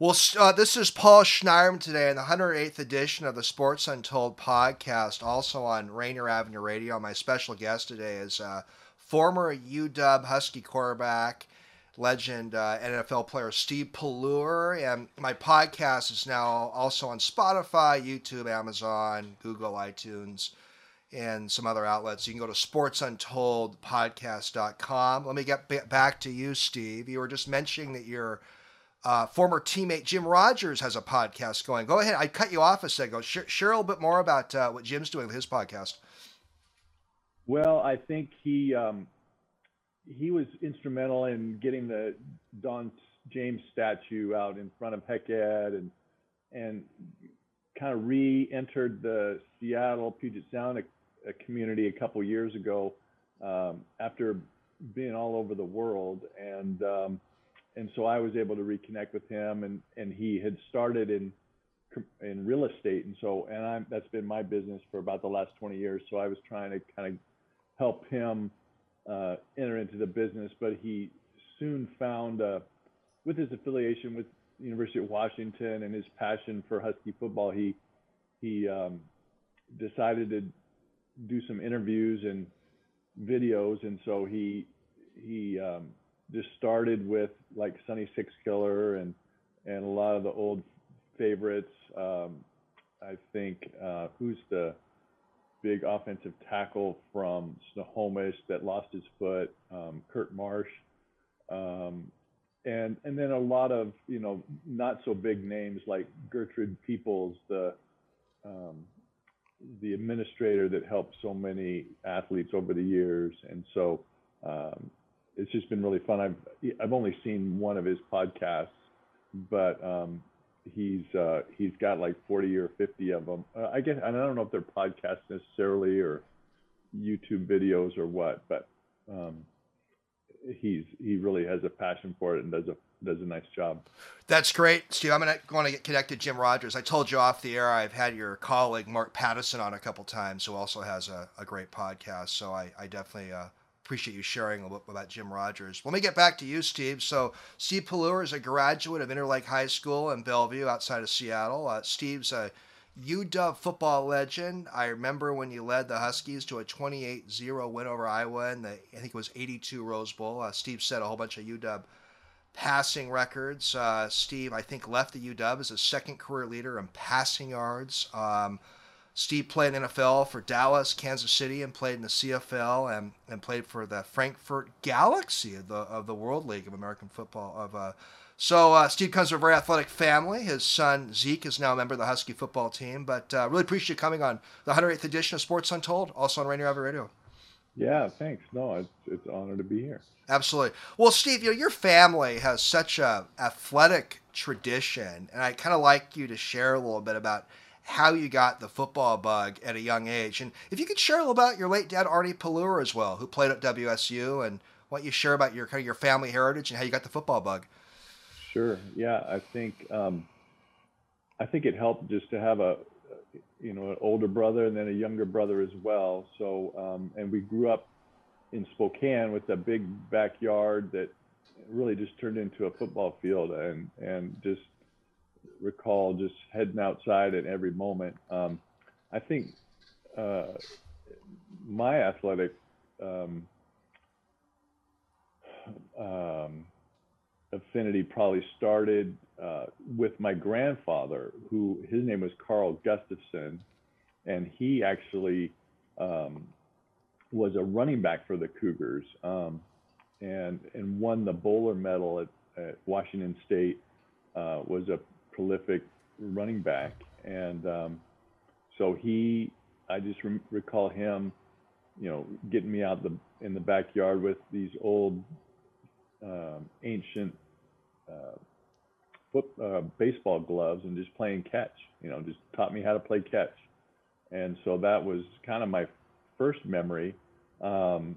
Well, uh, this is Paul Schneiderman today in the 108th edition of the Sports Untold podcast, also on Rainier Avenue Radio. My special guest today is uh, former UW Husky quarterback, legend uh, NFL player Steve Pelluer. And my podcast is now also on Spotify, YouTube, Amazon, Google, iTunes, and some other outlets. You can go to sportsuntoldpodcast.com. Let me get back to you, Steve. You were just mentioning that you're – uh, former teammate Jim Rogers has a podcast going. Go ahead. I cut you off a second. Go share, a little bit more about uh, what Jim's doing with his podcast. Well, I think he um, he was instrumental in getting the Don James statue out in front of Hec Ed and and kind of re-entered the Seattle Puget Sound a, a community a couple years ago um, after being all over the world and um, and so I was able to reconnect with him, and and he had started in in real estate, and so and I'm that's been my business for about the last 20 years. So I was trying to kind of help him uh, enter into the business, but he soon found uh, with his affiliation with University of Washington and his passion for Husky football, he he um, decided to do some interviews and videos, and so he he um, just started with like Sunny Six Killer and and a lot of the old favorites. Um, I think uh, who's the big offensive tackle from Snohomish that lost his foot, um, Curt Marsh, um, and and then a lot of you know not so big names like Gertrude Peoples, the um, the administrator that helped so many athletes over the years, and so um, it's just been really fun. I've I've only seen one of his podcasts, but um, he's uh, he's got like 40 or 50 of them. Uh, I guess I don't know if they're podcasts necessarily or YouTube videos or what, but um, he's he really has a passion for it and does a does a nice job. That's great, Steve. I'm gonna going to get connected Jim Rogers. I told you off the air I've had your colleague Mark Pattison on a couple times, who also has a, a great podcast. So I, I definitely uh, appreciate you sharing a little bit about Jim Rogers. Let me get back to you, Steve. So, Steve Pelluer is a graduate of Interlake High School in Bellevue outside of Seattle. Uh, Steve's a UW football legend. I remember when you led the Huskies to a 28 0 win over Iowa in the, I think it was 82 Rose Bowl. Uh, Steve set a whole bunch of UW passing records. Uh, Steve, I think, left the UW as a second career leader in passing yards. Um, Steve played in NFL for Dallas, Kansas City, and played in the CFL and, and played for the Frankfurt Galaxy of the of the World League of American Football. Of uh, so uh, Steve comes from a very athletic family. His son Zeke is now a member of the Husky football team. But uh, really appreciate you coming on the 108th edition of Sports Untold, also on Rainier Avenue Radio. Yeah, thanks. No, it's it's an honor to be here. Absolutely. Well, Steve, you know, your family has such a athletic tradition, and I kind of like you to share a little bit about how you got the football bug at a young age. And if you could share a little about your late dad, Arnie Pelluer, as well, who played at WSU, and what you share about your kind of your family heritage and how you got the football bug. Sure. Yeah, I think um, I think it helped just to have a you know an older brother and then a younger brother as well. So um, and we grew up in Spokane with a big backyard that really just turned into a football field and and just recall just heading outside at every moment. Um, I think uh, my athletic um, um, affinity probably started uh, with my grandfather, who his name was Carl Gustafson, and he actually um, was a running back for the Cougars um, and and won the Bowler Medal at, at Washington State. Uh, was a prolific running back, and um, so he, I just re- recall him, you know, getting me out the in the backyard with these old, um, ancient uh, foot, uh, baseball gloves and just playing catch. You know, just taught me how to play catch, and so that was kind of my first memory. Um,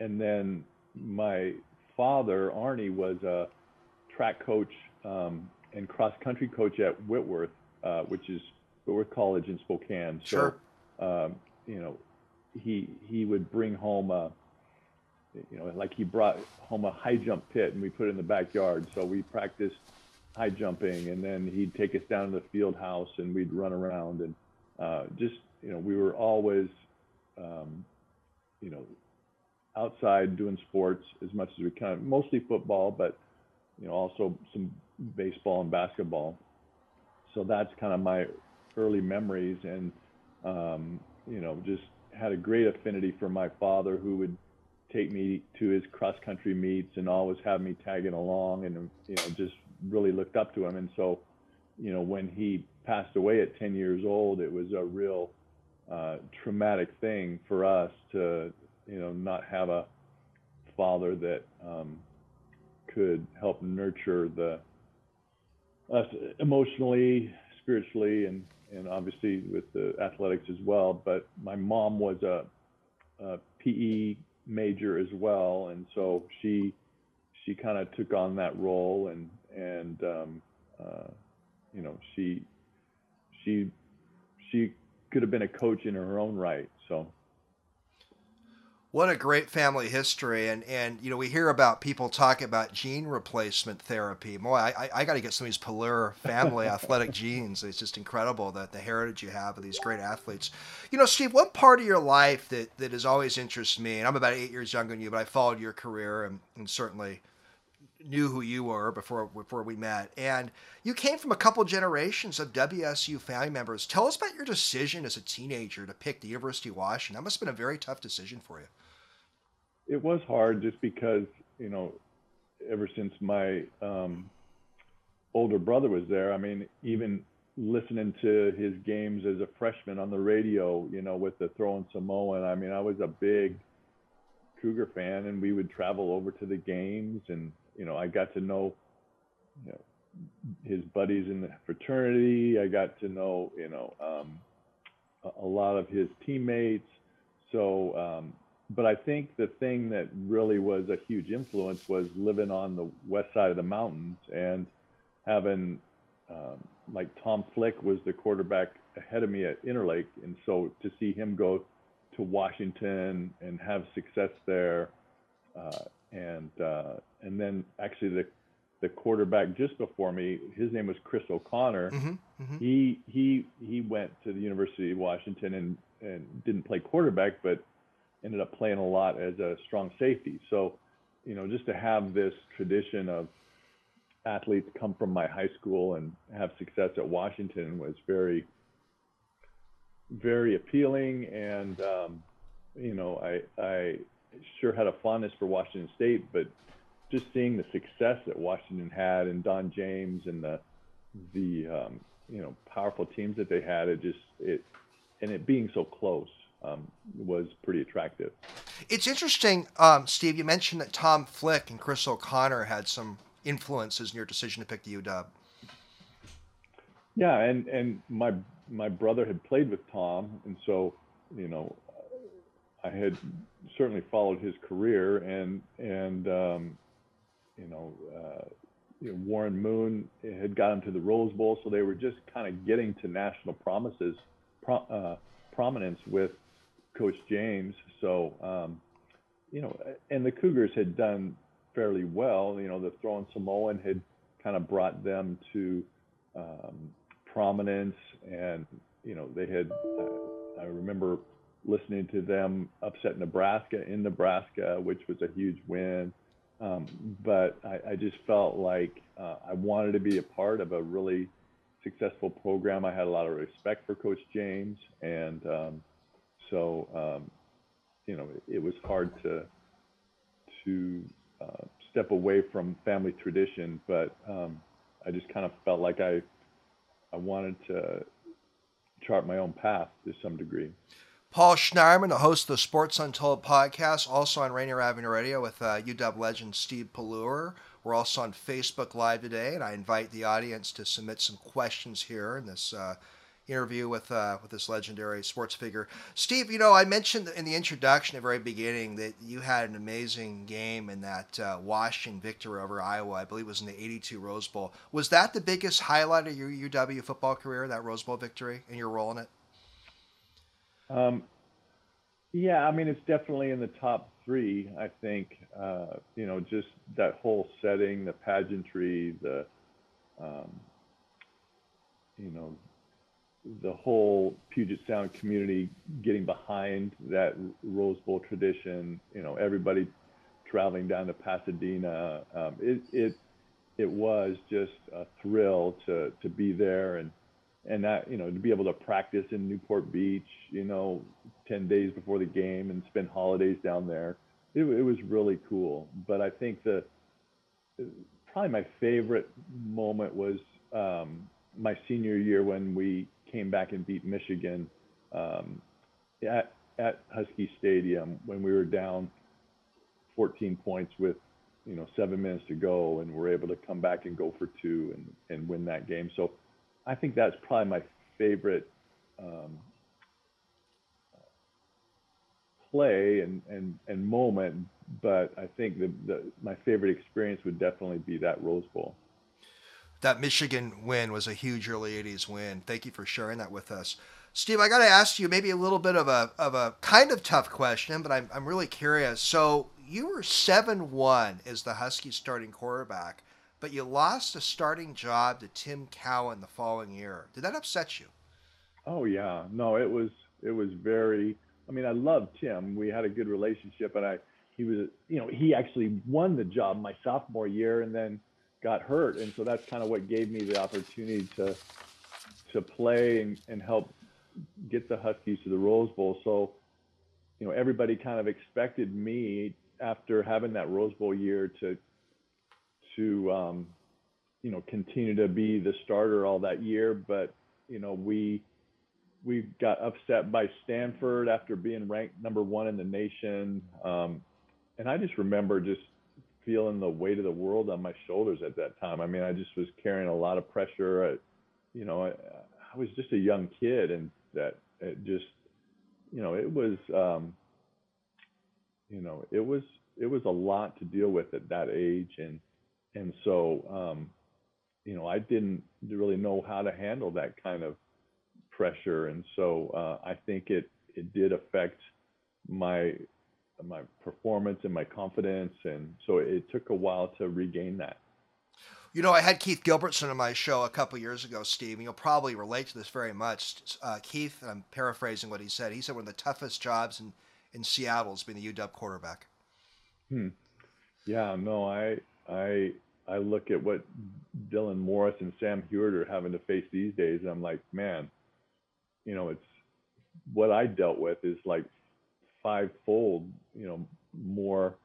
and then my father, Arnie, was a track coach um, and cross country coach at Whitworth, uh, which is Whitworth College in Spokane. So, sure. um, you know, he he would bring home a, you know, like he brought home a high jump pit and we put it in the backyard. So we practiced high jumping, and then he'd take us down to the field house and we'd run around and uh, just you know we were always um, you know outside doing sports as much as we can, mostly football, but you know also some baseball and basketball. So that's kind of my early memories, and um, you know just had a great affinity for my father, who would take me to his cross country meets and always have me tagging along, and you know just really looked up to him. And so, you know, when he passed away at 10 years old, it was a real uh, traumatic thing for us to, you know, not have a father that um, could help nurture the emotionally, spiritually, and and obviously with the athletics as well. But my mom was a, a PE major as well, and so she she kind of took on that role and and um, uh, you know she she she could have been a coach in her own right. So what a great family history and and you know we hear about people talking about gene replacement therapy boy i i, got to get some of these Pelluer family athletic genes it's just incredible that the heritage you have of these great athletes you know steve what part of your life that that has always interested me and i'm about eight years younger than you but i followed your career and, and certainly knew who you were before before we met, and you came from a couple generations of WSU family members. Tell us about your decision as a teenager to pick the University of Washington. That must have been a very tough decision for you. It was hard just because you know, ever since my um, older brother was there, I mean, even listening to his games as a freshman on the radio, you know, with the throwing Samoan. I mean, I was a big Cougar fan, and we would travel over to the games and you know, I got to know, you know, his buddies in the fraternity. I got to know, you know, um, a, lot of his teammates. So, um, but I think the thing that really was a huge influence was living on the west side of the mountains and having, um, like Tom Flick was the quarterback ahead of me at Interlake, and so to see him go to Washington and have success there, uh, and uh, and then actually the the quarterback just before me, his name was Chris O'Connor. Mm-hmm, mm-hmm. He he he went to the University of Washington and and didn't play quarterback, but ended up playing a lot as a strong safety. So, you know, just to have this tradition of athletes come from my high school and have success at Washington was very very appealing and um, you know I I sure had a fondness for Washington State, but just seeing the success that Washington had and Don James and the the um, you know powerful teams that they had, it just it and it being so close um, was pretty attractive. It's interesting, um, Steve. You mentioned that Tom Flick and Chris O'Connor had some influences in your decision to pick the UW. Yeah, and and my my brother had played with Tom, and so you know I had certainly followed his career, and and um, you know, uh, you know, Warren Moon had got him to the Rose Bowl, so they were just kind of getting to national promises, pro, uh, prominence with Coach James. So, um, you know, and the Cougars had done fairly well. You know, the throwing Samoan had kind of brought them to um, prominence, and you know, they had. Uh, I remember listening to them upset Nebraska in Nebraska, which was a huge win. Um, but I, I, just felt like uh, I wanted to be a part of a really successful program. I had a lot of respect for Coach James, and um, so um, you know it, it, was hard to to uh, step away from family tradition. But um, I just kind of felt like I I wanted to chart my own path to some degree. Paul Schneiderman, the host of the Sports Untold podcast, also on Rainier Avenue Radio with uh, UW legend Steve Pelluer. We're also on Facebook Live today, and I invite the audience to submit some questions here in this uh, interview with uh, with this legendary sports figure. Steve, you know, I mentioned in the introduction at the very beginning that you had an amazing game in that uh, Washington victory over Iowa. I believe it was in the 82 Rose Bowl. Was that the biggest highlight of your UW football career, that Rose Bowl victory, and your role in it? Um, yeah, I mean, it's definitely in the top three. I think, uh, you know, just that whole setting, the pageantry, the um, you know, the whole Puget Sound community getting behind that Rose Bowl tradition. You know, everybody traveling down to Pasadena. Um, it it it was just a thrill to to be there and and that you know to be able to practice in Newport Beach. You know, ten days before the game and spend holidays down there. It, it was really cool. But I think the probably my favorite moment was um, my senior year when we came back and beat Michigan um, at at Husky Stadium when we were down 14 points with you know seven minutes to go and we're able to come back and go for two and and win that game. So I think that's probably my favorite um, play and, and and moment. But I think the, the my favorite experience would definitely be that Rose Bowl that Michigan win was a huge early 80s win. Thank you for sharing that with us. Steve, I got to ask you maybe a little bit of a, of a kind of tough question, but I'm, I'm really curious. So you were 7 1 as the Huskies starting quarterback, but you lost a starting job to Tim Cowan the following year. Did that upset you? Oh, yeah. No, it was, it was very, I mean, I loved Tim. We had a good relationship, and I, he was, you know, he actually won the job my sophomore year, and then got hurt, and so that's kind of what gave me the opportunity to to play and, and help get the Huskies to the Rose Bowl. So, you know, everybody kind of expected me after having that Rose Bowl year to to um, you know continue to be the starter all that year, but you know we we got upset by Stanford after being ranked number one in the nation, um, and I just remember just feeling the weight of the world on my shoulders at that time. I mean, I just was carrying a lot of pressure. I, you know, I, I was just a young kid, and that it just, you know, it was, um, you know, it was it was a lot to deal with at that age, and and so, um, you know, I didn't really know how to handle that kind of pressure, and so uh, I think it it did affect my my performance and my confidence. And so it took a while to regain that. You know, I had Keith Gilbertson on my show a couple years ago, Steve, and you'll probably relate to this very much. Uh, Keith, I'm paraphrasing what he said. He said one of the toughest jobs in, in Seattle is being the UW quarterback. Hmm. Yeah, no, I, I, I look at what Dylan Morris and Sam Huard are having to face these days, and I'm like, man, you know, it's what I dealt with is like fivefold, you know, more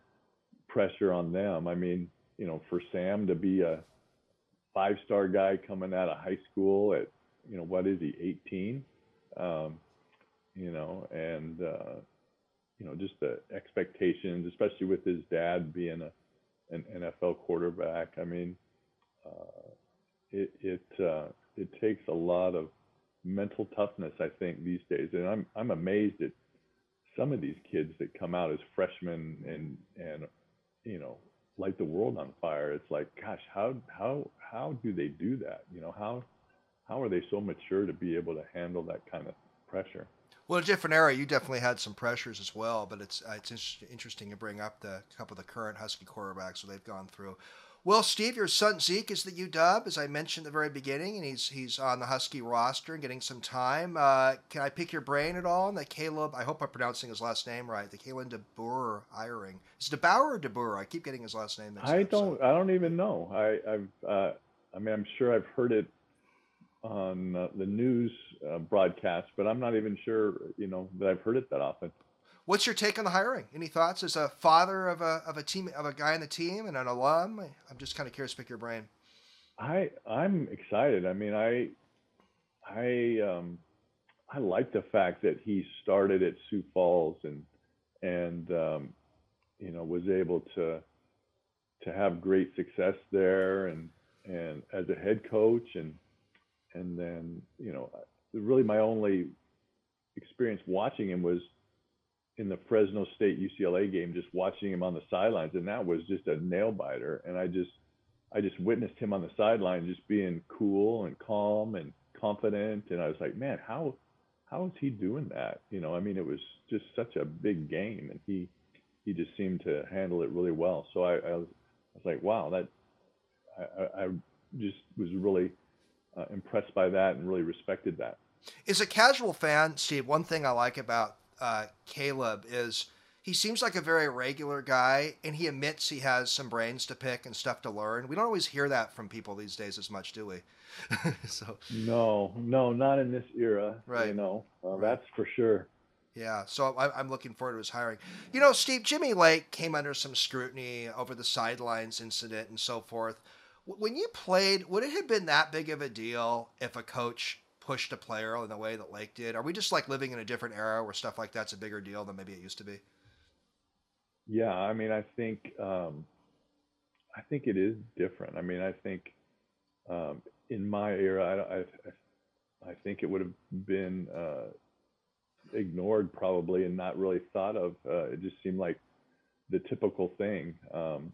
pressure on them. I mean, you know, for Sam to be a five-star guy coming out of high school at, you know, what is he, 18? Um, you know, and uh, you know, just the expectations, especially with his dad being a an NFL quarterback. I mean, uh, it it uh, it takes a lot of mental toughness, I think, these days, and I'm I'm amazed at some of these kids that come out as freshmen and and you know light the world on fire. It's like, gosh, how how how do they do that? You know, how how are they so mature to be able to handle that kind of pressure? Well, different era, you definitely had some pressures as well, but it's it's interesting to bring up the couple of the current Husky quarterbacks that they've gone through. Well, Steve, your son Zeke is the UW, as I mentioned at the very beginning, and he's he's on the Husky roster and getting some time. Uh, can I pick your brain at all on the Caleb? I hope I'm pronouncing his last name right. The Caleb DeBoer hiring. Is it DeBauer or DeBoer? I keep getting his last name mixed I up, don't. So. I don't even know. I, I've. Uh, I mean, I'm sure I've heard it on uh, the news uh, broadcast, but I'm not even sure. You know that I've heard it that often. What's your take on the hiring? Any thoughts as a father of a of a team of a guy in the team and an alum? I'm just kind of curious to pick your brain. I I'm excited. I mean, I I um I like the fact that he started at Sioux Falls and and um, you know was able to to have great success there and and as a head coach and and then you know really my only experience watching him was in the Fresno State UCLA game, just watching him on the sidelines, and that was just a nail biter. And I just, I just witnessed him on the sideline, just being cool and calm and confident. And I was like, man, how, how is he doing that? You know, I mean, it was just such a big game, and he, he just seemed to handle it really well. So I, I was, I was like, wow, that, I, I, just was really uh, impressed by that and really respected that. As a casual fan, Steve, one thing I like about uh, Caleb is he seems like a very regular guy, and he admits he has some brains to pick and stuff to learn. We don't always hear that from people these days as much, do we? so no, no, not in this era. Right. You know, uh, right. that's for sure. Yeah, so I, am looking forward to his hiring. You know, Steve, Jimmy Lake came under some scrutiny over the sidelines incident and so forth. When you played, would it have been that big of a deal if a coach pushed a player in the way that Lake did? Are we just like living in a different era where stuff like that's a bigger deal than maybe it used to be? Yeah, I mean, I think um, I think it is different. I mean, I think um, in my era, I, I, I think it would have been uh, ignored probably and not really thought of. Uh, it just seemed like the typical thing. Um,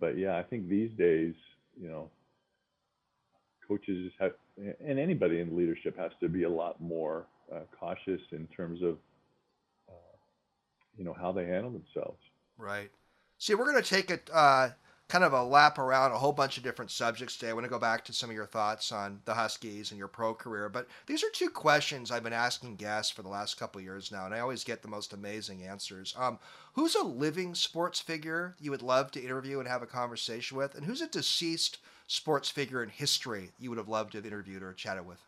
but yeah, I think these days, you know, coaches have, and anybody in leadership has to be a lot more uh, cautious in terms of, uh, you know, how they handle themselves. Right. See, we're going to take it uh, kind of a lap around a whole bunch of different subjects today. I want to go back to some of your thoughts on the Huskies and your pro career. But these are two questions I've been asking guests for the last couple years now, and I always get the most amazing answers. Um, who's a living sports figure you would love to interview and have a conversation with? And who's a deceased sports figure in history you would have loved to have interviewed or chatted with?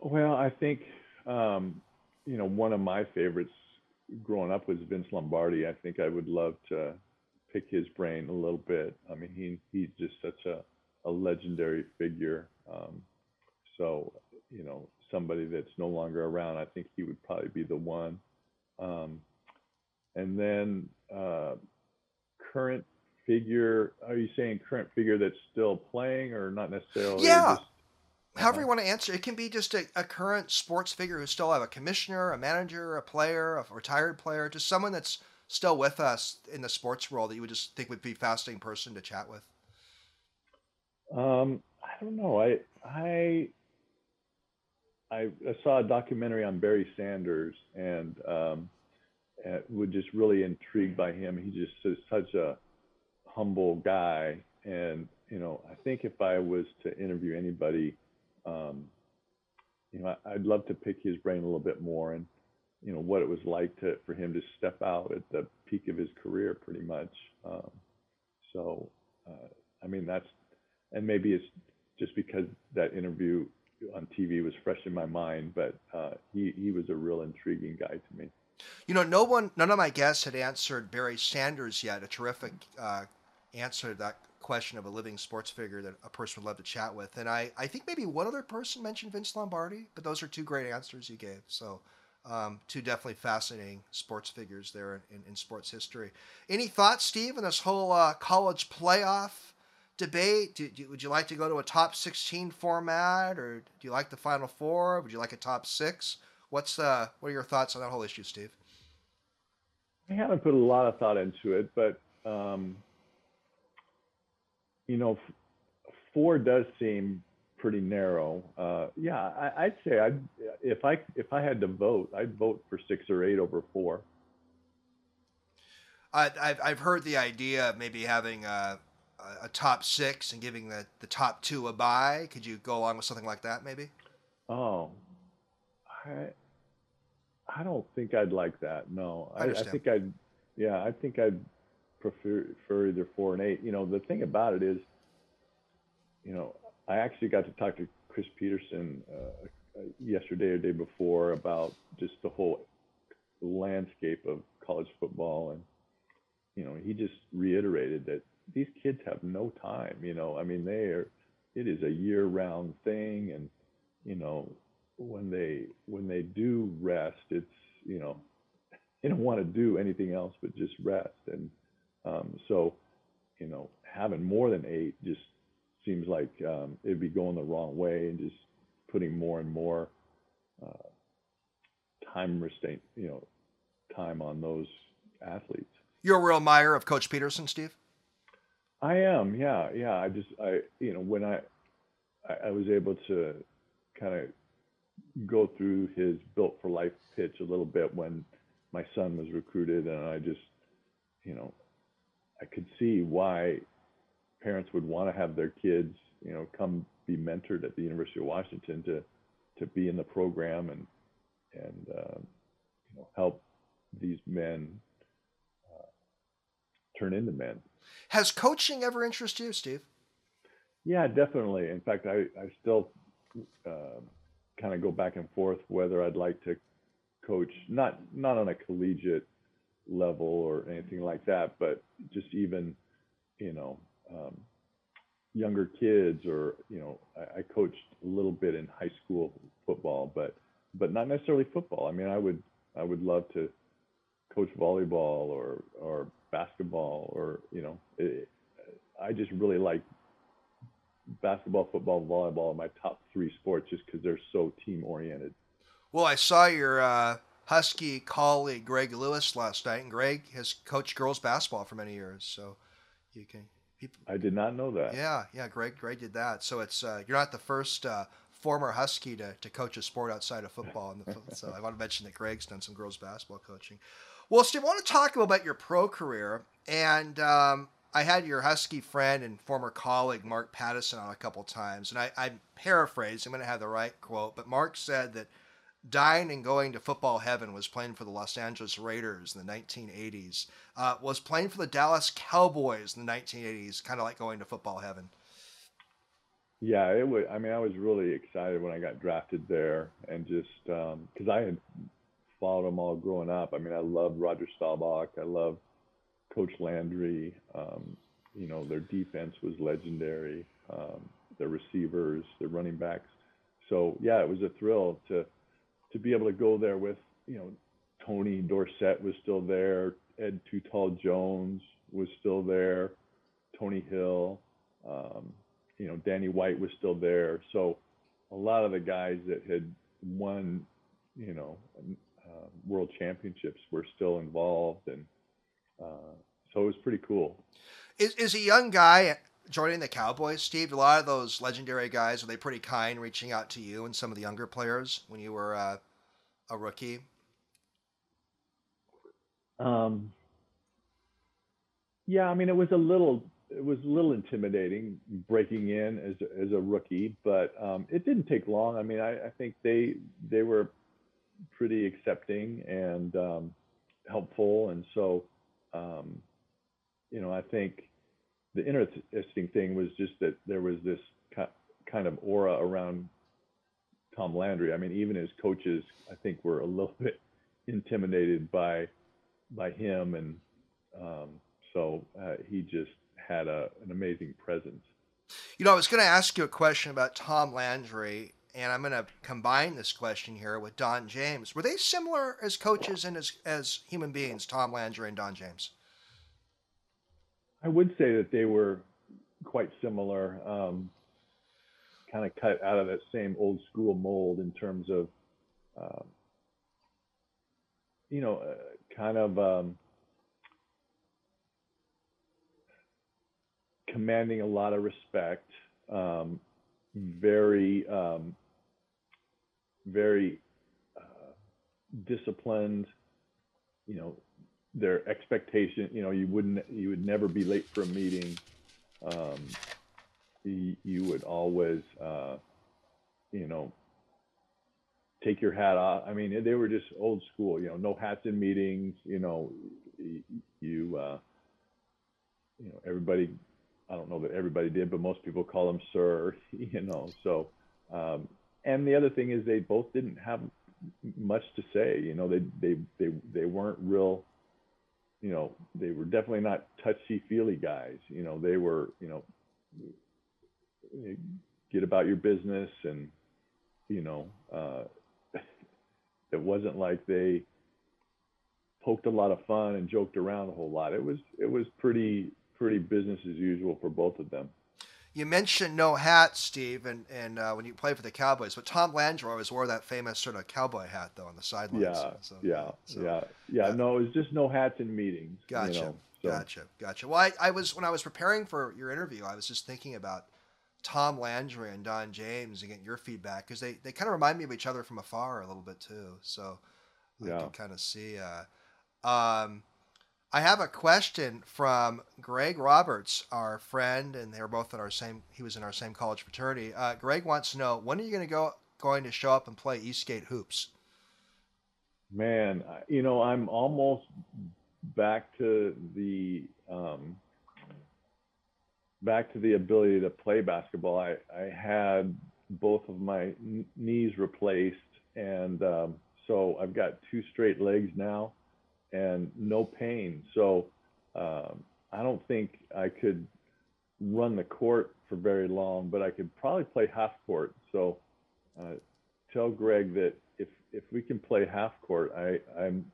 Well, I think, um, you know, one of my favorites growing up was Vince Lombardi. I think I would love to pick his brain a little bit. I mean, he he's just such a, a legendary figure. Um, so, you know, somebody that's no longer around, I think he would probably be the one. Um, and then uh, current figure, are you saying current figure that's still playing or not necessarily? Yeah. Just, However uh-huh. you want to answer, it can be just a, a current sports figure who still have a commissioner, a manager, a player, a retired player, just someone that's still with us in the sports world that you would just think would be fascinating person to chat with? Um, I don't know. I I I, saw a documentary on Barry Sanders and um, was just really intrigued by him. He's just is such a humble guy, and you know, I think if I was to interview anybody, um, you know, I'd love to pick his brain a little bit more and you know what it was like to for him to step out at the peak of his career, pretty much. Um, so, uh, I mean, that's and maybe it's just because that interview on TV was fresh in my mind, but uh, he he was a real intriguing guy to me. You know, no one, none of my guests had answered Barry Sanders yet. A terrific uh, answer that question of a living sports figure that a person would love to chat with. And I, I think maybe one other person mentioned Vince Lombardi, but those are two great answers you gave. So um, two definitely fascinating sports figures there in, in, sports history. Any thoughts, Steve, on this whole uh, college playoff debate? Do, do, would you like to go to a top 16 format, or do you like the Final Four? Would you like a top six? What's uh, what are your thoughts on that whole issue, Steve? I haven't put a lot of thought into it, but um, you know, four does seem pretty narrow. Uh, yeah, I, would say I'd, if I if I had to vote, I'd vote for six or eight over four. I, I've I've heard the idea of maybe having a, a top six and giving the, the top two a bye. Could you go along with something like that, maybe? Oh, I I don't think I'd like that. No, I, I, I think I'd yeah, I think I'd prefer, prefer either four and eight. You know, the thing about it is, you know, I actually got to talk to Chris Petersen uh, yesterday or day before about just the whole landscape of college football, and you know, he just reiterated that these kids have no time. You know, I mean, they are. It is a year-round thing, and you know, when they when they do rest, it's you know, they don't want to do anything else but just rest, and um, so you know, having more than eight just seems like um, it'd be going the wrong way and just putting more and more uh, time restraint, you know, time on those athletes. You're a real admirer of Coach Petersen, Steve. I am, yeah, yeah. I just, I, you know, when I, I, I was able to kind of go through his built for life pitch a little bit when my son was recruited, and I just, you know, I could see why parents would want to have their kids, you know, come be mentored at the University of Washington to to be in the program and and uh, you know help these men uh, turn into men. Has coaching ever interested you, Steve? Yeah, definitely. In fact, I I still uh, kind of go back and forth whether I'd like to coach not not on a collegiate level or anything like that, but just even you know um, younger kids or you know I, I coached a little bit in high school football, but but not necessarily football. I mean, I would I would love to coach volleyball or or basketball or you know it, I just really like basketball, football, volleyball are my top three sports just because they're so team oriented. Well, I saw your uh, Husky colleague Greg Lewis last night, and Greg has coached girls basketball for many years, so you can. People, I did not know that. Yeah, yeah, Greg, Greg did that. So it's uh, you're not the first uh, former Husky to, to coach a sport outside of football. The, so I want to mention that Greg's done some girls basketball coaching. Well, Steve, I want to talk about your pro career, and um, I had your Husky friend and former colleague Mark Pattison on a couple times, and I, I paraphrase. I'm going to have the right quote, but Mark said that dying and going to football heaven was playing for the Los Angeles Raiders in the 1980s. Uh, was playing for the Dallas Cowboys in the 1980s, kind of like going to football heaven. Yeah, it was. I mean, I was really excited when I got drafted there, and just because um, I had followed them all growing up. I mean, I loved Roger Staubach. I loved Coach Landry. Um, you know, their defense was legendary. Um, their receivers, their running backs. So yeah, it was a thrill to to be able to go there with you know Tony Dorsett was still there, Ed Too Tall Jones was still there, Tony Hill, um, you know Danny White was still there. So a lot of the guys that had won, you know, uh, world championships were still involved, and uh, so it was pretty cool. Is is a young guy joining the Cowboys, Steve? A lot of those legendary guys were they pretty kind, reaching out to you and some of the younger players when you were uh, a rookie? Um, yeah, I mean, it was a little it was a little intimidating breaking in as a, as a rookie, but um, it didn't take long. I mean, I, I, think they they were pretty accepting and um, helpful, and so um, you know, I think the interesting thing was just that there was this kind of aura around Tom Landry. I mean, even his coaches, I think, were a little bit intimidated by by him, and um, so uh, he just had a, an amazing presence. You know, I was going to ask you a question about Tom Landry, and I'm going to combine this question here with Don James. Were they similar as coaches and as as human beings, Tom Landry and Don James? I would say that they were quite similar. Um, kind of cut out of that same old school mold in terms of, um, you know, uh, kind of um, commanding a lot of respect, um, very, um, very uh, disciplined. You know, their expectation. You know, you wouldn't, you would never be late for a meeting. Um, you, you would always, uh, you know, take your hat off. I mean, they were just old school, you know, no hats in meetings, you know, you, uh, you know, everybody, I don't know that everybody did, but most people call them sir, you know, so, um, and the other thing is they both didn't have much to say, you know, they, they, they, they weren't real, you know, they were definitely not touchy feely guys, you know, they were, you know, get about your business and you know uh, it wasn't like they poked a lot of fun and joked around a whole lot. It was it was pretty pretty business as usual for both of them you mentioned no hat, Steve, and, and uh, when you played for the Cowboys, but Tom Landry always wore that famous sort of cowboy hat though on the sidelines. Yeah, so, yeah, so, yeah, yeah, yeah. No, it was just no hats in meetings. Gotcha, you know, so. gotcha, gotcha. Well, I, I was when I was preparing for your interview, I was just thinking about Tom Landry and Don James and get your feedback because they, they kind of remind me of each other from afar a little bit too. So yeah. Can kind of see. Uh, um, I have a question from Greg Roberts, our friend, and they're both in our same. He was in our same college fraternity. Uh, Greg wants to know when are you going to go going to show up and play Eastgate hoops? Man, you know, I'm almost back to the um, back to the ability to play basketball. I I had both of my knees replaced, and um, so I've got two straight legs now and no pain. So um, I don't think I could run the court for very long, but I could probably play half court. So uh, tell Greg that if if we can play half court, I I'm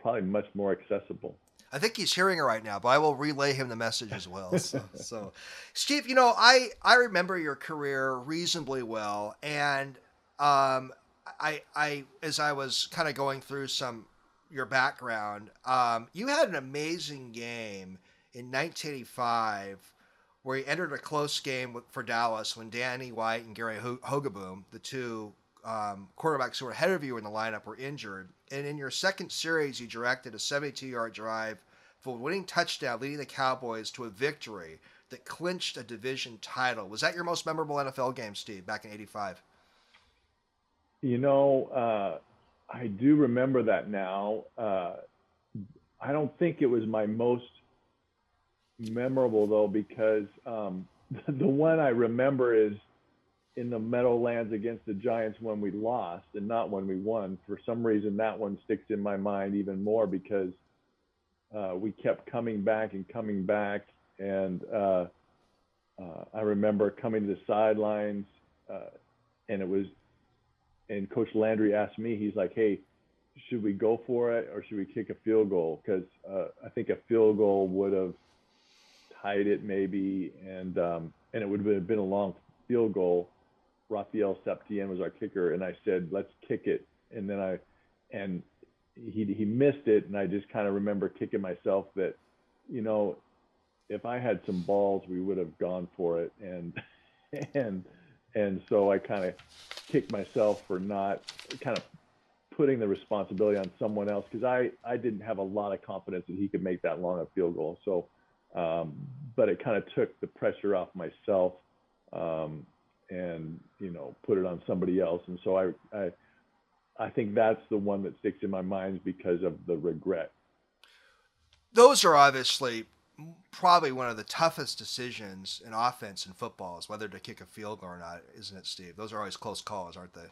probably much more accessible. I think he's hearing it right now, but I will relay him the message as well. So, so, Steve, you know, I I remember your career reasonably well, and um, I I as I was kind of going through some your background, um, you had an amazing game in 1985 where you entered a close game for Dallas when Danny White and Gary Hogeboom, the two um, quarterbacks who were ahead of you in the lineup, were injured. And in your second series, you directed a 72 yard drive for a winning touchdown, leading the Cowboys to a victory that clinched a division title. Was that your most memorable NFL game, Steve, back in 85? You know, uh, I do remember that now. Uh, I don't think it was my most memorable though, because um, the one I remember is in the Meadowlands against the Giants when we lost and not when we won. For some reason, that one sticks in my mind even more because uh, we kept coming back and coming back. And uh, uh, I remember coming to the sidelines, uh, and it was and Coach Landry asked me, he's like, "Hey, should we go for it or should we kick a field goal? Because uh, I think a field goal would have tied it maybe, and um, and it would have been a long field goal. Rafael Septien was our kicker, and I said, "Let's kick it." And then I, and he he missed it, and I just kind of remember kicking myself that, you know, if I had some balls, we would have gone for it, and and and so I kind of kicked myself for not kind of putting the responsibility on someone else because I I didn't have a lot of confidence that he could make that long a field goal. So, um, but it kind of took the pressure off myself um, and you know put it on somebody else. And so I I I think that's the one that sticks in my mind because of the regret. Those are obviously probably one of the toughest decisions in offense in football is whether to kick a field goal or not, isn't it, Steve? Those are always close calls, aren't they?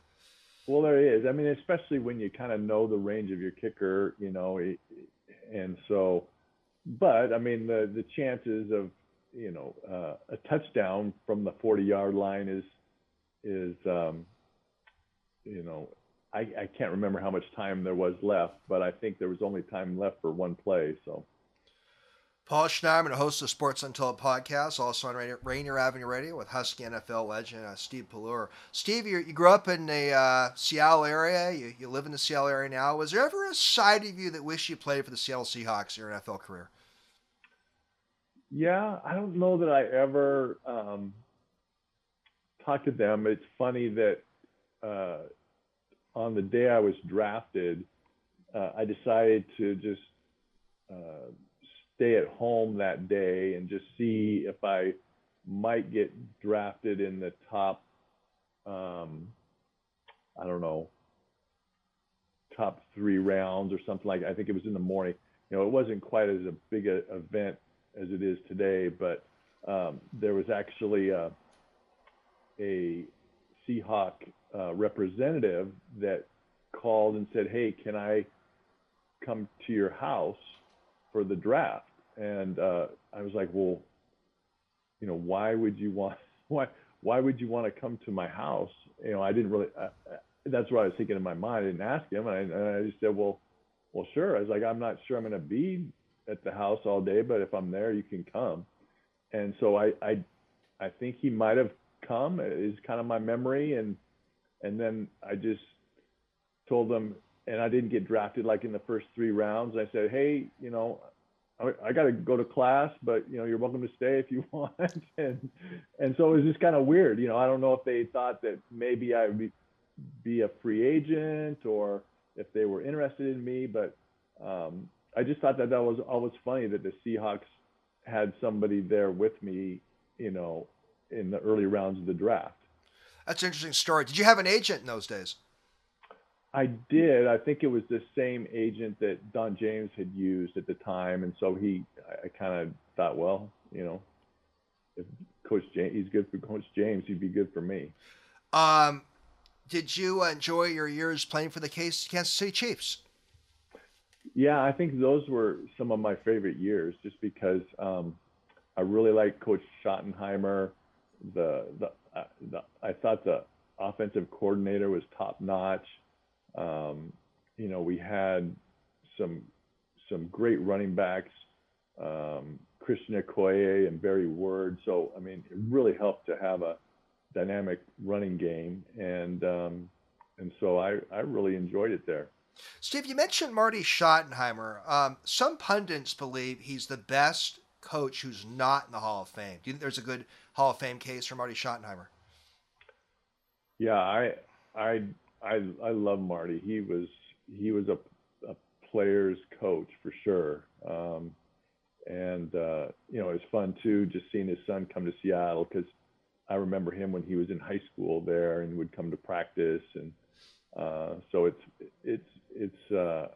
Well, there is. I mean, especially when you kind of know the range of your kicker, you know, and so, but I mean, the the chances of you know uh, a touchdown from the 40 yard line is is um, you know I, I can't remember how much time there was left, but I think there was only time left for one play. So Paul Schneiderman, host of Sports Untold podcast, also on Rainier Avenue Radio with Husky NFL legend uh, Steve Pelluer. Steve, you, you, grew up in the uh, Seattle area. You, you live in the Seattle area now. Was there ever a side of you that wished you played for the Seattle Seahawks in your NFL career? Yeah, I don't know that I ever um, talked to them. It's funny that uh, on the day I was drafted, uh, I decided to just uh, stay at home that day and just see if I might get drafted in the top, um, I don't know, top three rounds or something like. I think it was in the morning. You know, it wasn't quite as a big a, event as it is today, but um, there was actually a, a Seahawk uh, representative that called and said, "Hey, can I come to your house for the draft?" And uh, I was like, well, you know, why would you want why why would you want to come to my house? You know, I didn't really. That's what I was thinking in my mind. I didn't ask him, and I, and I just said, well, well, sure. I was like, I'm not sure I'm going to be at the house all day, but if I'm there, you can come. And so I I I think he might have come is kind of my memory, and and then I just told them, and I didn't get drafted like in the first three rounds. I said, hey, you know, I, got to go to class, but you know, you're welcome to stay if you want. and and so it was just kind of weird. You know, I don't know if they thought that maybe I would be, be a free agent or if they were interested in me, but um, I just thought that that was always funny that the Seahawks had somebody there with me, you know, in the early rounds of the draft. That's an interesting story. Did you have an agent in those days? I did. I think it was the same agent that Don James had used at the time, and so he, I, I kind of thought, well, you know, if Coach James, he's good for Coach James, he'd be good for me. Um, did you enjoy your years playing for the Kansas City Chiefs? Yeah, I think those were some of my favorite years, just because um, I really liked Coach Schottenheimer. The the, uh, the I thought the offensive coordinator was top notch. Um, you know, we had some some great running backs, um, Christian Okoye and Barry Word. So I mean, it really helped to have a dynamic running game, and um, and so I I really enjoyed it there. Steve, you mentioned Marty Schottenheimer. Um, some pundits believe he's the best coach who's not in the Hall of Fame. Do you think there's a good Hall of Fame case for Marty Schottenheimer? Yeah, I I I I love Marty. He was he was a, a player's coach for sure. Um, and uh, you know, it was fun too, just seeing his son come to Seattle because I remember him when he was in high school there and would come to practice, and uh, so it's it's it's uh,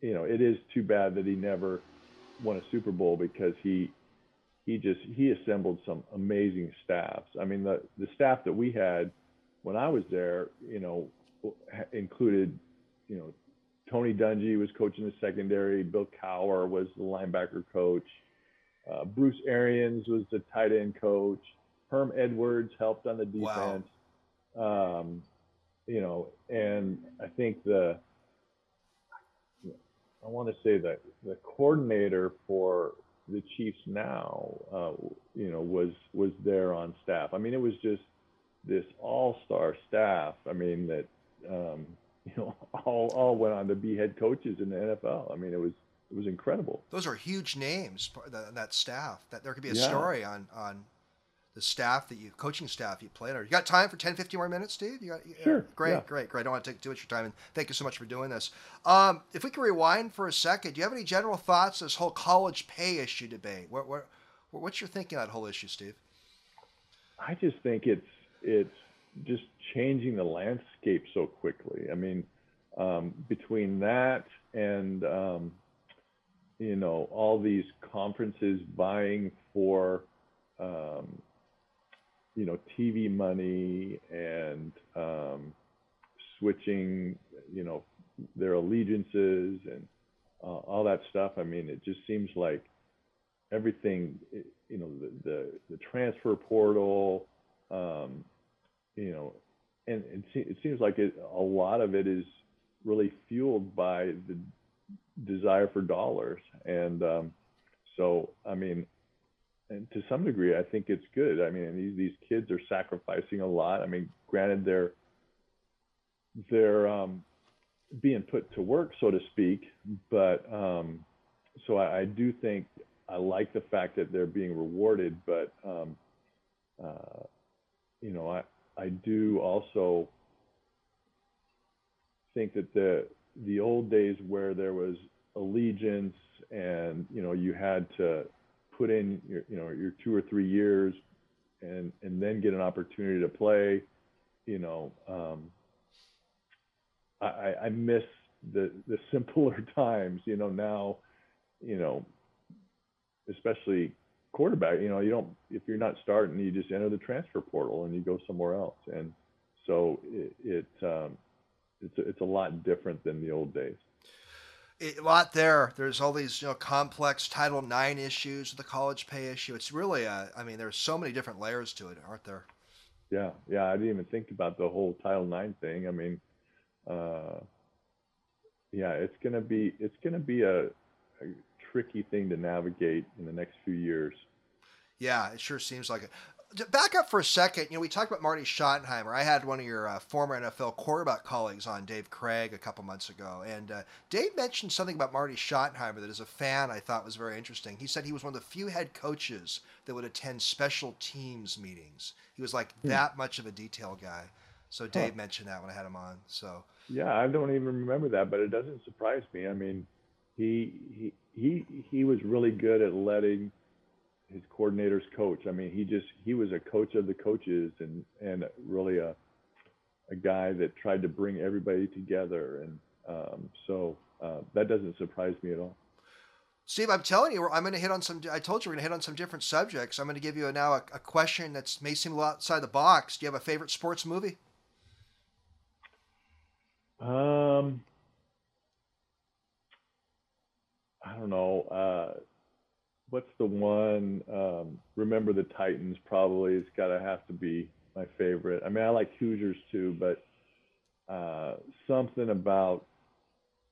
you know, it is too bad that he never won a Super Bowl because he he just he assembled some amazing staffs. I mean, the the staff that we had when I was there, you know, included, you know, Tony Dungy was coaching the secondary. Bill Cowher was the linebacker coach. Uh, Bruce Arians was the tight end coach. Herm Edwards helped on the defense. Wow. Um, you know, and I think the I want to say that the coordinator for the Chiefs now, uh, you know, was was there on staff. I mean, it was just this all-star staff. I mean, that um, you know, all all went on to be head coaches in the NFL. I mean, it was it was incredible. Those are huge names. That staff. That there could be a yeah. story on on the staff that you coaching staff you played under. You got time for 10, 15 more minutes, Steve? You got sure. great, yeah. great, great. I don't want to take too much of your time, and thank you so much for doing this. Um, if we can rewind for a second, do you have any general thoughts this whole college pay issue debate? What, what, what's your thinking on that whole issue, Steve? I just think it's it's just changing the landscape so quickly. I mean, um, between that and um, you know all these conferences vying for um, you know TV money and um, switching you know their allegiances and uh, all that stuff. I mean, it just seems like everything you know the the, the transfer portal. Um, you know, and it, it seems like it, a lot of it is really fueled by the desire for dollars. And um, so, I mean, and to some degree, I think it's good. I mean, these these kids are sacrificing a lot. I mean, granted, they're they're um, being put to work, so to speak. But um, so I, I, do think I like the fact that they're being rewarded. But um, uh, you know, I I do also think that the the old days where there was allegiance and you know you had to put in your you know your two or three years and and then get an opportunity to play you know um, I, I miss the the simpler times you know now you know especially quarterback, you know, you don't if you're not starting, you just enter the transfer portal and you go somewhere else. And so it, it um, it's it's a lot different than the old days. a lot there. There's all these you know complex Title IX issues, the college pay issue. It's really a, I mean, there's so many different layers to it, aren't there? Yeah, yeah. I didn't even think about the whole Title IX thing. I mean, uh, yeah, it's gonna be it's gonna be a, a tricky thing to navigate in the next few years. Yeah, it sure seems like it. Back up for a second. You know, we talked about Marty Schottenheimer. I had one of your uh, former NFL quarterback colleagues on, Dave Krieg, a couple months ago, and uh, Dave mentioned something about Marty Schottenheimer that, as a fan, I thought was very interesting. He said he was one of the few head coaches that would attend special teams meetings. He was like hmm. that much of a detail guy. So Dave huh. mentioned that when I had him on. So yeah, I don't even remember that, but it doesn't surprise me. I mean, he he he he was really good at letting his coordinators coach. I mean, he just he was a coach of the coaches and and really a a guy that tried to bring everybody together. And um, so uh, that doesn't surprise me at all. Steve, I'm telling you, I'm going to hit on some. I told you we're going to hit on some different subjects. I'm going to give you now a, a question that may seem a little outside the box. Do you have a favorite sports movie? Um, I don't know. Uh, what's the one? Um, Remember the Titans probably has got to have to be my favorite. I mean, I like Hoosiers too, but uh, something about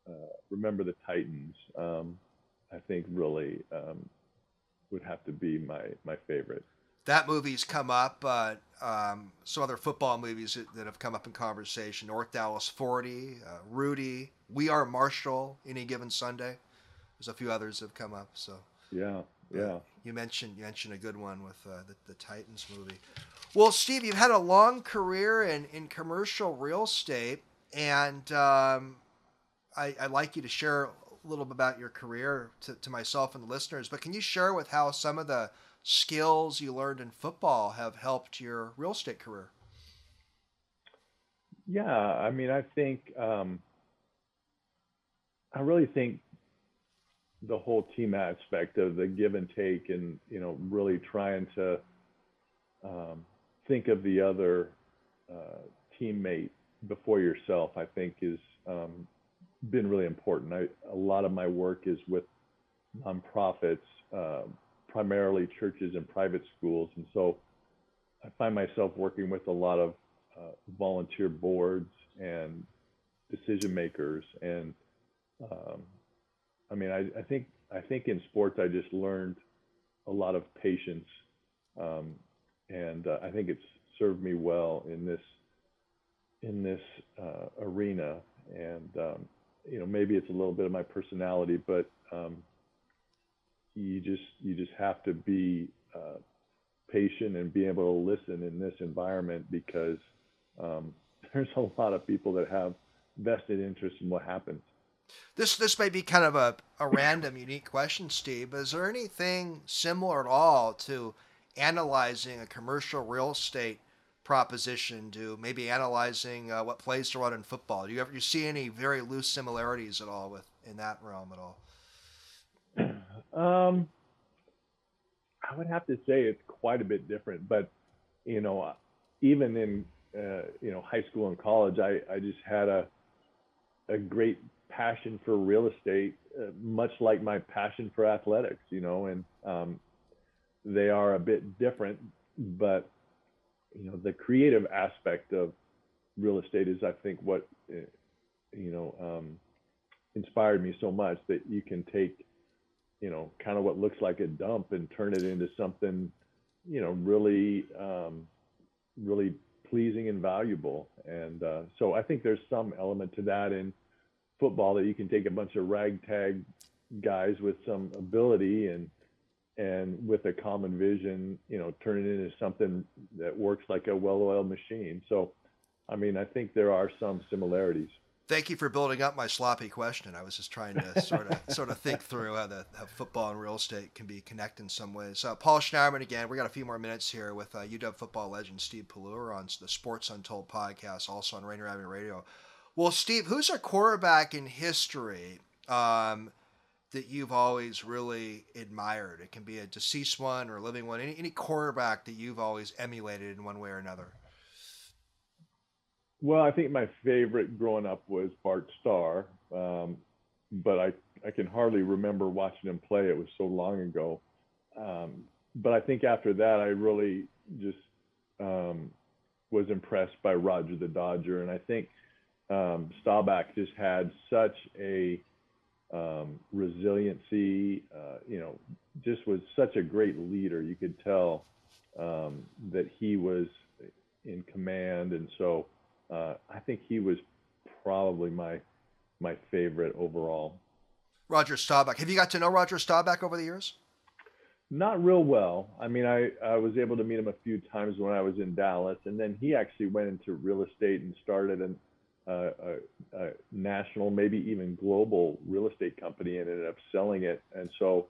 uh, Remember the Titans. Um, I think really um, would have to be my my favorite. That movie's come up, um, some other football movies that, that, have come up in conversation: North Dallas 40, uh, Rudy, We Are Marshall, Any Given Sunday. There's a few others have come up. So yeah, yeah. You mentioned you mentioned a good one with uh, the, the Titans movie. Well, Steve, you've had a long career in, in commercial real estate, and um, I, would like you to share a little bit about your career to, to myself and the listeners, but can you share with how some of the skills you learned in football have helped your real estate career? Yeah, I mean, I think um, I really think the whole team aspect of the give and take, and you know, really trying to um, think of the other uh, teammate before yourself, I think is um, been really important. I, a lot of my work is with nonprofits, uh, primarily churches and private schools, and so I find myself working with a lot of uh, volunteer boards and decision makers. And um, I mean, I, I, think I think in sports I just learned a lot of patience, um, and uh, I think it's served me well in this in this uh, arena. And um, you know, maybe it's a little bit of my personality, but um, you just you just have to be uh, patient and be able to listen in this environment because um, there's a lot of people that have vested interest in what happens. This this may be kind of a, a random, unique question, Steve. But is there anything similar at all to analyzing a commercial real estate proposition to maybe analyzing uh, what plays to run in football? Do you ever you see any very loose similarities at all with in that realm at all? Um, I would have to say it's quite a bit different, but you know, even in uh, you know high school and college, I I just had a a great passion for real estate, uh, much like my passion for athletics, you know, and um, they are a bit different, but you know the creative aspect of real estate is i think what eh, you know um, inspired me so much that you can take you know kind of what looks like a dump and turn it into something you know really um, really pleasing and valuable. And uh, so i think there's some element to that in football that you can take a bunch of ragtag guys with some ability and and with a common vision, you know, turn it into something that works like a well-oiled machine. So, I mean, I think there are some similarities. Thank you for building up my sloppy question. I was just trying to sort of sort of think through how the how football and real estate can be connected in some ways. Uh, Paul Schneiderman again. We got a few more minutes here with uh, UW football legend Steve Pelluer on the Sports Untold podcast, also on Rainier Avenue Radio. Well, Steve, who's a quarterback in history? Um, that you've always really admired? It can be a deceased one or a living one. Any, any quarterback that you've always emulated in one way or another? Well, I think my favorite growing up was Bart Starr, um, but I I can hardly remember watching him play. It was so long ago. Um, but I think after that, I really just um, was impressed by Roger the Dodger, and I think um, Staubach just had such a um, resiliency. Uh, you know, just was such a great leader. You could tell um, that he was in command, and so uh, I think he was probably my my favorite overall. Roger Staubach. Have you got to know Roger Staubach over the years? Not real well. I mean, I, I was able to meet him a few times when I was in Dallas, and then he actually went into real estate and started an a, a, national, maybe even global real estate company and ended up selling it. And so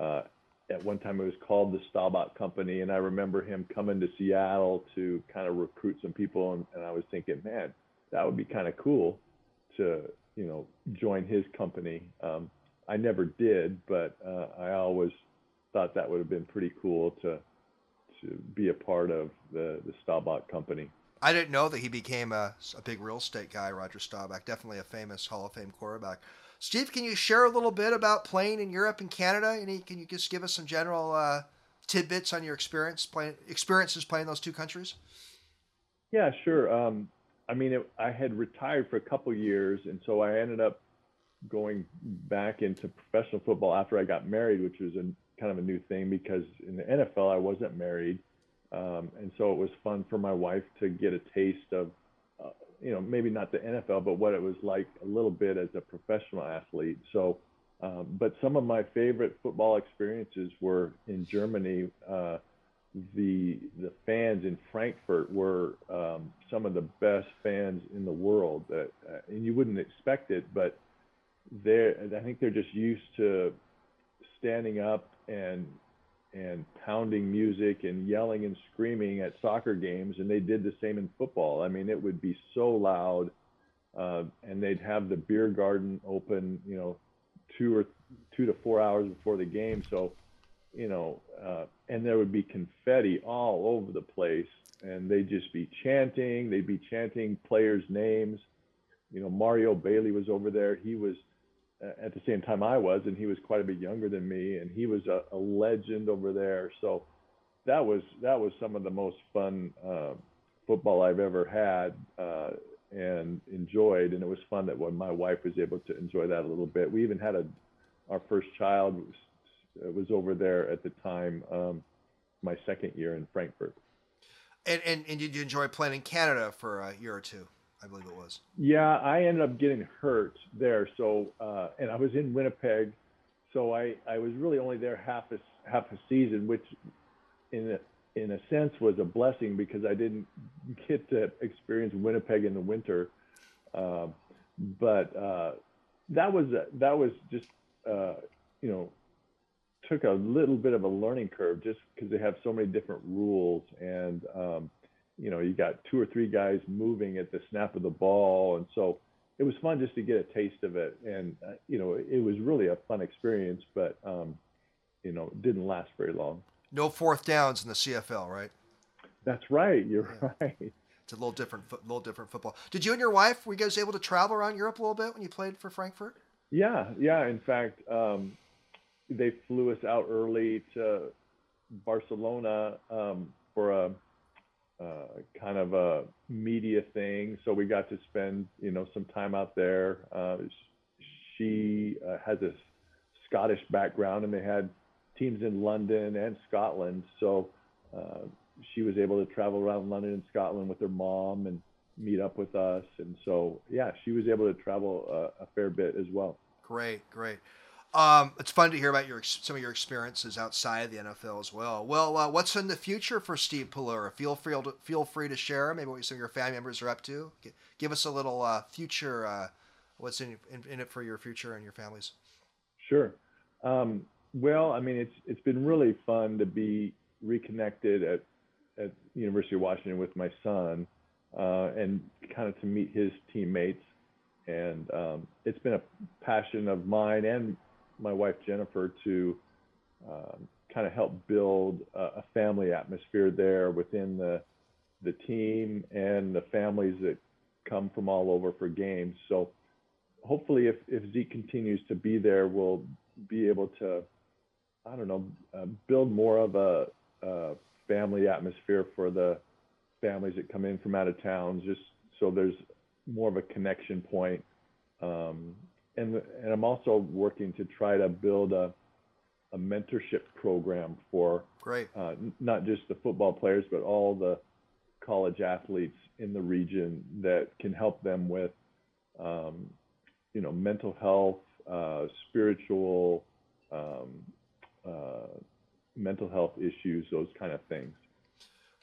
uh, at one time it was called the Staubach Company. And I remember him coming to Seattle to kind of recruit some people. And, and I was thinking, man, that would be kind of cool to, you know, join his company. Um, I never did, but uh, I always thought that would have been pretty cool to to be a part of the the Staubach Company. I didn't know that he became a, a big real estate guy, Roger Staubach. Definitely a famous Hall of Fame quarterback. Steve, can you share a little bit about playing in Europe and Canada? Any, can you just give us some general uh, tidbits on your experience playing experiences playing those two countries? Yeah, sure. Um, I mean, it, I had retired for a couple years, and so I ended up going back into professional football after I got married, which was a kind of a new thing because in the NFL I wasn't married, um, and so it was fun for my wife to get a taste of, uh, you know, maybe not the NFL, but what it was like a little bit as a professional athlete. So, um, but some of my favorite football experiences were in Germany. Uh, the the fans in Frankfurt were um, some of the best fans in the world. That uh, and you wouldn't expect it, but they I think they're just used to standing up and and pounding music and yelling and screaming at soccer games, and they did the same in football. I mean, it would be so loud, uh, and they'd have the beer garden open, you know, two or two to four hours before the game. So, you know, uh, and there would be confetti all over the place, and they'd just be chanting. They'd be chanting players' names. You know, Mario Bailey was over there. He was at the same time I was, and he was quite a bit younger than me, and he was a, a legend over there. So that was that was some of the most fun uh, football I've ever had uh, and enjoyed, and it was fun that when my wife was able to enjoy that a little bit. We even had a our first child was, was over there at the time, um, my second year in Frankfurt. And, and and did you enjoy playing in Canada for a year or two? I believe it was. Yeah, I ended up getting hurt there. So, uh, and I was in Winnipeg, so I, I was really only there half a half a season, which, in a, in a sense, was a blessing because I didn't get to experience Winnipeg in the winter. Uh, but uh, that was that was just uh, you know took a little bit of a learning curve just because they have so many different rules and um, you know, you got two or three guys moving at the snap of the ball. And so it was fun just to get a taste of it. And, uh, you know, it was really a fun experience, but, um, you know, it didn't last very long. No fourth downs in the CFL, right? That's right. You're yeah. right. It's a little different, little different football. Did you and your wife, were you guys able to travel around Europe a little bit when you played for Frankfurt? Yeah, yeah. In fact, um, they flew us out early to Barcelona um, for a uh, kind of a media thing. So we got to spend, you know, some time out there. Uh, she uh, has a Scottish background, and they had teams in London and Scotland. So uh, she was able to travel around London and Scotland with her mom and meet up with us. And so, yeah, she was able to travel uh, a fair bit as well. Great, great. Um, it's fun to hear about your some of your experiences outside of the NFL as well. Well, uh, what's in the future for Steve Pelluer? Feel free to feel free to share maybe what some of your family members are up to. Give us a little uh, future. Uh, what's in, in, in it for your future and your families? Sure. Um, well, I mean, it's it's been really fun to be reconnected at at University of Washington with my son, uh, and kind of to meet his teammates. And um, it's been a passion of mine and my wife Jennifer to um, kind of help build a, a, family atmosphere there within the the team and the families that come from all over for games. So hopefully, if if Zeke continues to be there, we'll be able to I don't know uh, build more of a, a family atmosphere for the families that come in from out of town, just so there's more of a connection point um, and and I'm also working to try to build a a mentorship program for great. uh, not just the football players but all the college athletes in the region that can help them with um, you know mental health uh, spiritual um, uh, mental health issues those kind of things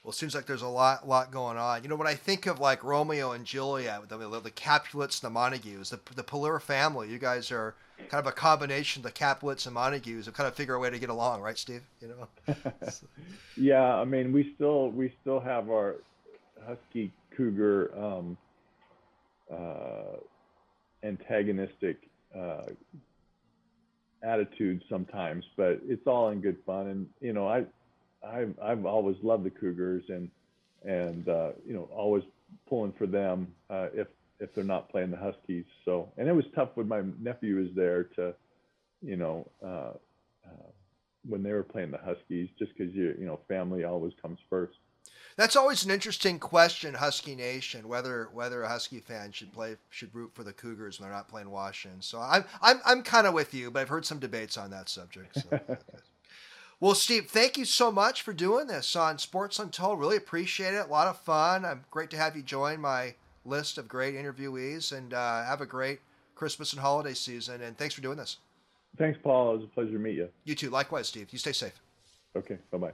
Well, it seems like there's a lot, lot going on. You know, when I think of like Romeo and Juliet, the, the, the Capulets and the Montagues, the, the Pelluer family, you guys are kind of a combination of the Capulets and Montagues, and kind of figure a way to get along, right, Steve? You know. yeah, I mean, we still we still have our Husky Cougar um, uh, antagonistic uh, attitude sometimes, but it's all in good fun. And you know, I I've, I've always loved the Cougars and and uh, you know always pulling for them uh, if if they're not playing the Huskies. So and it was tough when my nephew was there to you know uh, uh when they were playing the Huskies just because you you know family always comes first. That's always an interesting question, Husky Nation, whether whether a Husky fan should play should root for the Cougars when they're not playing Washington. So I'm I'm I'm kind of with you, but I've heard some debates on that subject. So. well, Steve, thank you so much for doing this on Sports Untold. Really appreciate it. A lot of fun. I'm great to have you join my list of great interviewees, and uh, have a great Christmas and holiday season. And thanks for doing this. Thanks, Paul. It was a pleasure to meet you. You too. Likewise, Steve. You stay safe. Okay. Bye bye.